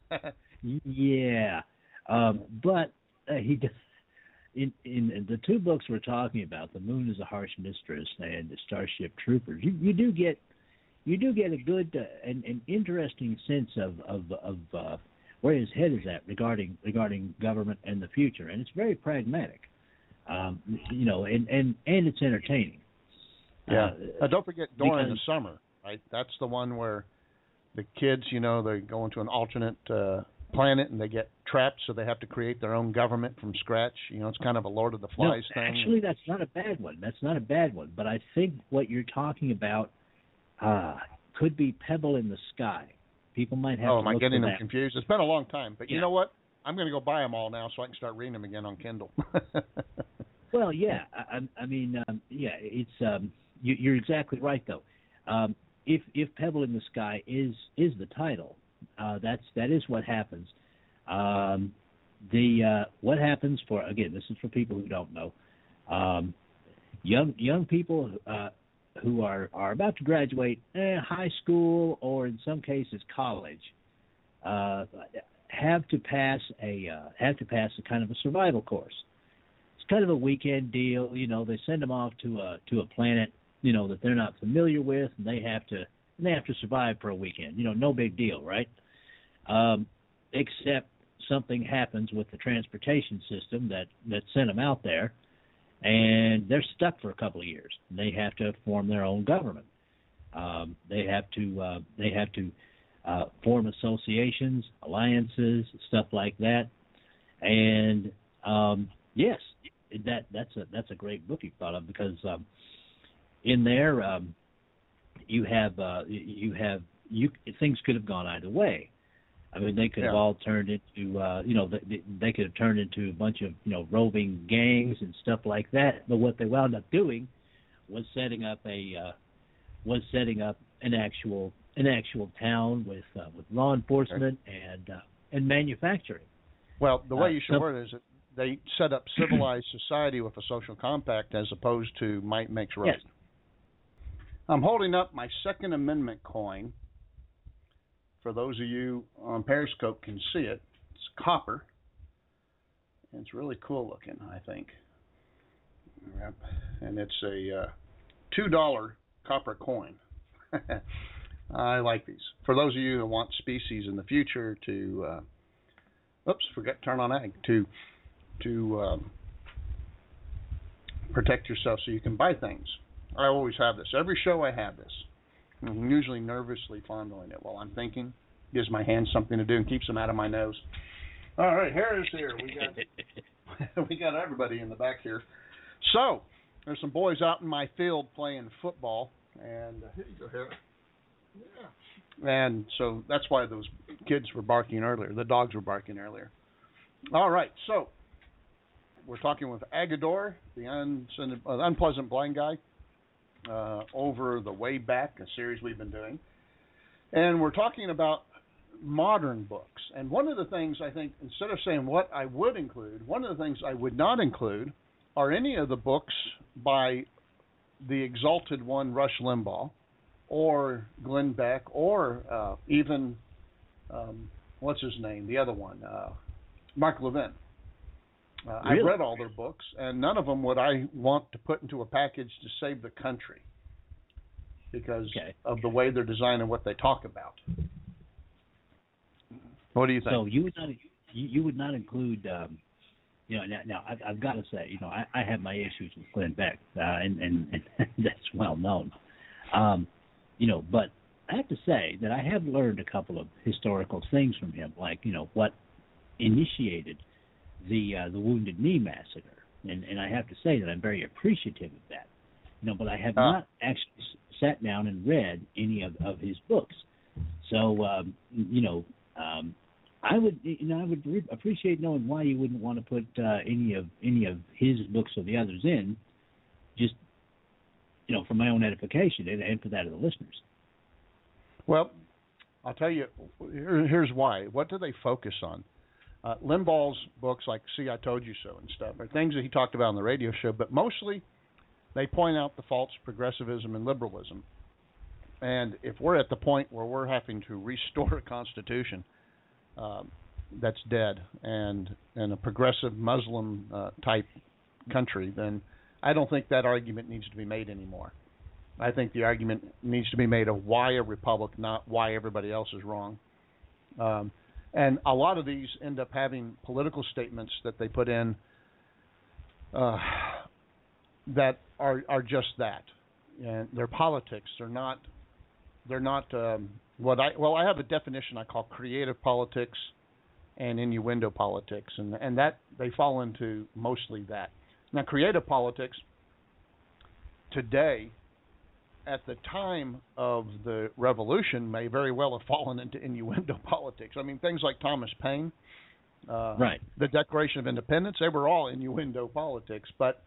*laughs* yeah, um, but uh, he does. In, in the two books we're talking about, "The Moon is a Harsh Mistress" and "The Starship Troopers," you, you do get you do get a good uh, an, an interesting sense of of, of uh, where his head is at regarding regarding government and the future, and it's very pragmatic. Um, you know, and and and it's entertaining. Yeah. Uh, Uh, don't forget during in the Summer, right? That's the one where the kids, you know, they go into an alternate uh, planet and they get trapped, so they have to create their own government from scratch. You know, it's kind of a Lord of the Flies no, thing. Actually, that's not a bad one. That's not a bad one. But I think what you're talking about uh, could be Pebble in the Sky. People might have oh, to am I getting them that. confused? It's been a long time, but you know what? I'm going to go buy them all now so I can start reading them again on Kindle. *laughs* Well, yeah. I, I mean, um, yeah. It's um, you, you're exactly right, though. Um, if if Pebble in the Sky is is the title, uh, that's that is what happens. Um, the uh, what happens for again, this is for people who don't know. Um, young young people uh, who are are about to graduate eh, high school or in some cases college uh, have to pass a uh, have to pass a kind of a survival course. It's kind of a weekend deal, you know. They send them off to a to a planet, you know, that they're not familiar with, and they have to and they have to survive for a weekend. You know, no big deal, right? Um, except something happens with the transportation system that that sent them out there, and they're stuck for a couple of years. They have to form their own government. Um, they have to uh, they have to uh, form associations, alliances, stuff like that. And um, yes, that that's a that's a great book you thought of because um, in there um, you have uh, you have you things could have gone either way. I mean, they could have all turned into uh, you know they, they could have turned into a bunch of you know roving gangs and stuff like that. But what they wound up doing was setting up a uh, was setting up an actual an actual town with uh, with law enforcement and uh, and manufacturing. well, the way Uh, you should some- word it is that they set up civilized society with a social compact as opposed to might makes right. Yes. I'm holding up my Second Amendment coin. For those of you on Periscope can see it. It's copper. And it's really cool looking, I think. Yep. And it's a uh, two dollar copper coin. *laughs* I like these. For those of you who want species in the future to, uh, oops, forget turn on ag to to um, protect yourself so you can buy things. I always have this. Every show I have this. I'm usually nervously fondling it while I'm thinking. Gives my hands something to do and keeps them out of my nose. All right, Harris here. We got *laughs* we got everybody in the back here. So there's some boys out in my field playing football, and uh, here you go, Harris. Yeah. And so that's why those kids were barking earlier. The dogs were barking earlier. All right, so we're talking with Agador, the uh, unpleasant blind guy, uh, over the way back, a series we've been doing, and we're talking about modern books. And one of the things I think, instead of saying what I would include, one of the things I would not include are any of the books by the exalted one, Rush Limbaugh, or Glenn Beck, or uh, even um, what's his name, the other one, uh, Mark Levin. Uh, really? I've read all their books, and none of them would I want to put into a package to save the country because okay. of the way they're designed and what they talk about. What do you think? So you would not you, would not include. Um, you know, now, now I've, I've got to say, you know, I, I have my issues with Glenn Beck, uh, and, and, and *laughs* that's well known. Um, you know, but I have to say that I have learned a couple of historical things from him, like you know what initiated the uh, the Wounded Knee massacre, and and I have to say that I'm very appreciative of that. You know, but I have uh. not actually sat down and read any of of his books. So um, you know, um, I would you know I would re- appreciate knowing why you wouldn't want to put uh, any of any of his books or the others in, just you know for my own edification and, and for that of the listeners. Well, I'll tell you. Here, here's why. What do they focus on? Uh, Limbaugh's books, like "See, I Told You So" and stuff, are things that he talked about on the radio show, but mostly they point out the faults of progressivism and liberalism. And if we're at the point where we're having to restore a constitution um, that's dead and and a progressive Muslim uh, type country, then I don't think that argument needs to be made anymore. I think the argument needs to be made of why a republic, not why everybody else is wrong. Um, and a lot of these end up having political statements that they put in uh, that are are just that. And they're politics. They're not. They're not um, what I well. I have a definition I call creative politics and innuendo politics, and and that they fall into mostly that. Now, creative politics today at the time of the revolution may very well have fallen into innuendo *laughs* politics. I mean, things like Thomas Paine, uh, right, the Declaration of Independence, they were all innuendo politics, but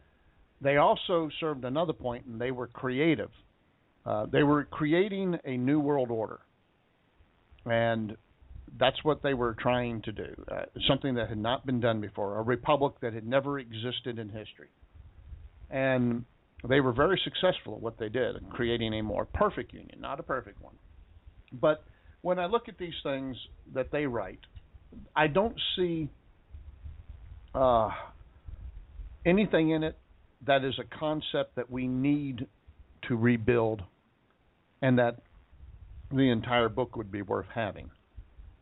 they also served another point, and they were creative. Uh, they were creating a new world order, and that's what they were trying to do. Uh, something that had not been done before, a republic that had never existed in history, and they were very successful at what they did, creating a more perfect union, not a perfect one. But when I look at these things that they write, I don't see uh, anything in it that is a concept that we need to rebuild and that the entire book would be worth having.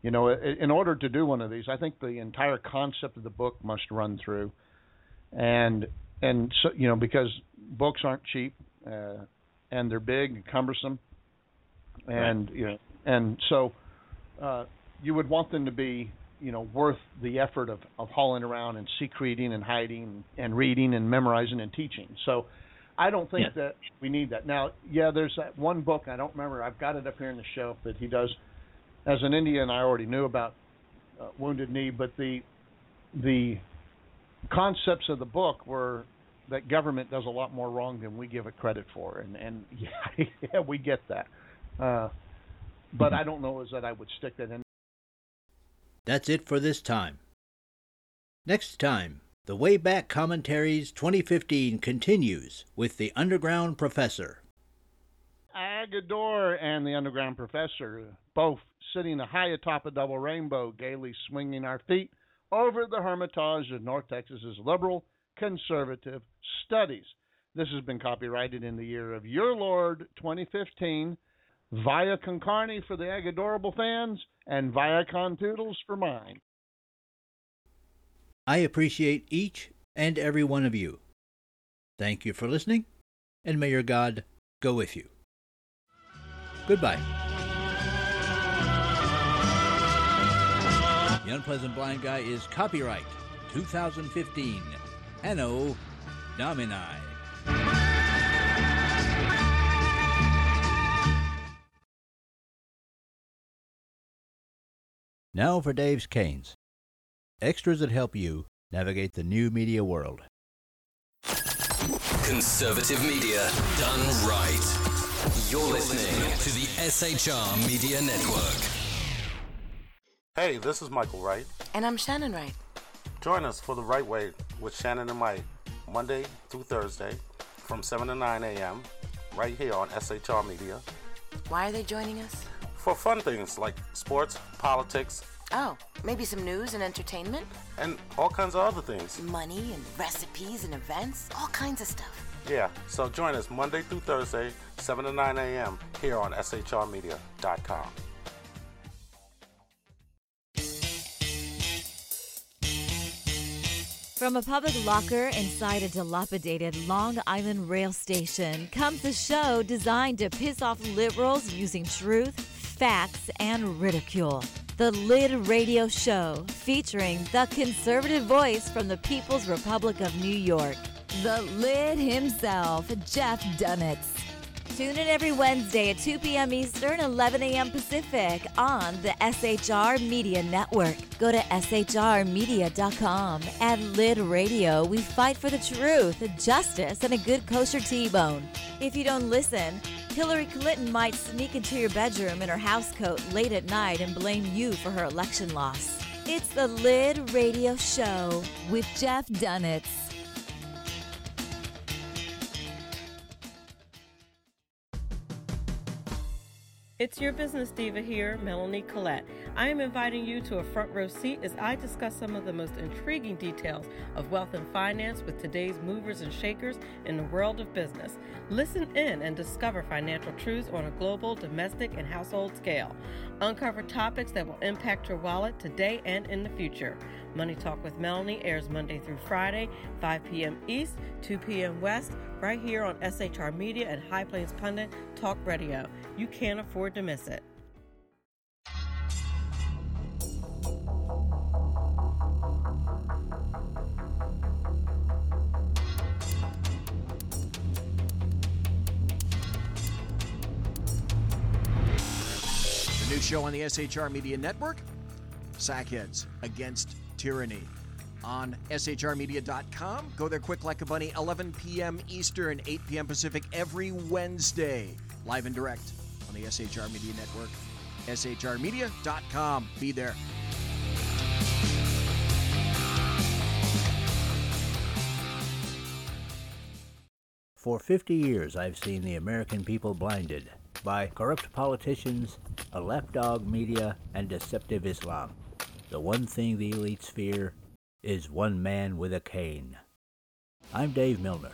You know, in order to do one of these, I think the entire concept of the book must run through, and and so you know because books aren't cheap, uh, and they're big and cumbersome, and you know, and so uh, you would want them to be you know worth the effort of of hauling around and secreting and hiding and reading and memorizing and teaching. So I don't think yeah. that we need that. Now, yeah, there's that one book I don't remember. I've got it up here in the shelf that he does. As an Indian, I already knew about uh, Wounded Knee, but the the concepts of the book were that government does a lot more wrong than we give it credit for, and and yeah, *laughs* yeah we get that. Uh, but I don't know is that I would stick that in. That's it for this time. Next time, The Wayback Commentaries 2015 continues with The Underground Professor. Agador and The Underground Professor, both sitting high atop a double rainbow, gaily swinging our feet over the Hermitage of North Texas's liberal conservative studies. This has been copyrighted in the year of your Lord 2015 via Concarney for the Agadorable fans and via Contoodles for mine. I appreciate each and every one of you. Thank you for listening, and may your God go with you. Goodbye. The Unpleasant Blind Guy is copyright 2015 Anno Domini. Now for Dave's Canes. Extras that help you navigate the new media world. Conservative media done right. You're listening to the SHR Media Network. Hey, this is Michael Wright. And I'm Shannon Wright. Join us for The Right Way with Shannon and Mike, Monday through Thursday from 7 to 9 a.m., right here on SHR Media. Why are they joining us? For fun things like sports, politics, Oh, maybe some news and entertainment? and all kinds of other things. Money and recipes and events? All kinds of stuff. Yeah, so join us Monday through Thursday, 7 to 9 a.m. here on shrmedia.com. From a public locker inside a dilapidated Long Island rail station comes a show designed to piss off liberals using truth, facts, and ridicule. The Lid Radio Show, featuring the conservative voice from the People's Republic of New York, the Lid himself, Jeff Dunetz. Tune in every Wednesday at 2 p.m. Eastern, 11 a.m. Pacific on the SHR Media Network. Go to shrmedia.com. At Lid Radio, we fight for the truth, justice, and a good kosher T-bone. If you don't listen, Hillary Clinton might sneak into your bedroom in her housecoat late at night and blame you for her election loss. It's the Lid Radio Show with Jeff Dunetz. It's your business diva here, Melanie Collette. I am inviting you to a front row seat as I discuss some of the most intriguing details of wealth and finance with today's movers and shakers in the world of business. Listen in and discover financial truths on a global, domestic, and household scale. Uncover topics that will impact your wallet today and in the future. Money Talk with Melanie airs Monday through Friday, 5 p.m. East, 2 p.m. West, right here on SHR Media and High Plains Pundit Talk Radio. You can't afford to miss it. The new show on the SHR Media Network Sackheads Against Tyranny. On shrmedia.com. Go there quick like a bunny, 11 p.m. Eastern, 8 p.m. Pacific every Wednesday. Live and direct on the SHR Media Network. shrmedia.com. Be there. For 50 years, I've seen the American people blinded by corrupt politicians, a lapdog media, and deceptive Islam. The one thing the elites fear is one man with a cane. I'm Dave Milner.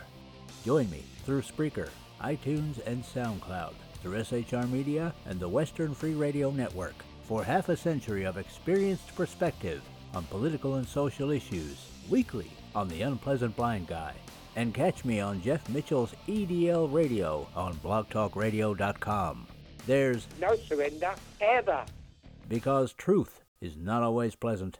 Join me through Spreaker, iTunes, and SoundCloud, through SHR Media and the Western Free Radio Network for half a century of experienced perspective on political and social issues, weekly on The Unpleasant Blind Guy. And catch me on Jeff Mitchell's EDL Radio on blogtalkradio.com. There's No surrender, ever. because truth is not always pleasant.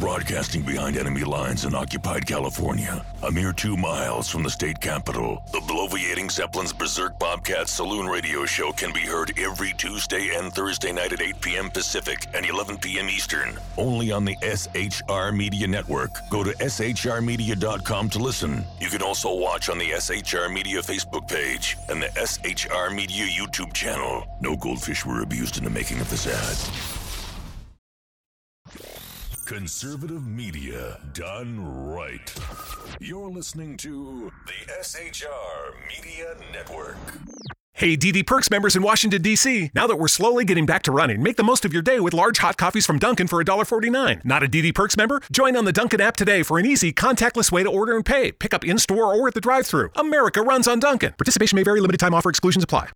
Broadcasting behind enemy lines in occupied California, a mere two miles from the state capital, the bloviating Zeppelin's Berserk Bobcat Saloon radio show can be heard every Tuesday and Thursday night at 8 p.m. Pacific and 11 p.m. Eastern, only on the SHR Media Network. Go to shrmedia.com to listen. You can also watch on the SHR Media Facebook page and the SHR Media YouTube channel. No goldfish were abused in the making of this ad. Conservative media done right. You're listening to the SHR Media Network. Hey, DD Perks members in Washington, D.C. Now that we're slowly getting back to running, make the most of your day with large hot coffees from Dunkin' for $1.49. Not a DD Perks member? Join on the Dunkin' app today for an easy, contactless way to order and pay. Pick up in store or at the drive thru. America runs on Dunkin'. Participation may vary, limited time offer exclusions apply.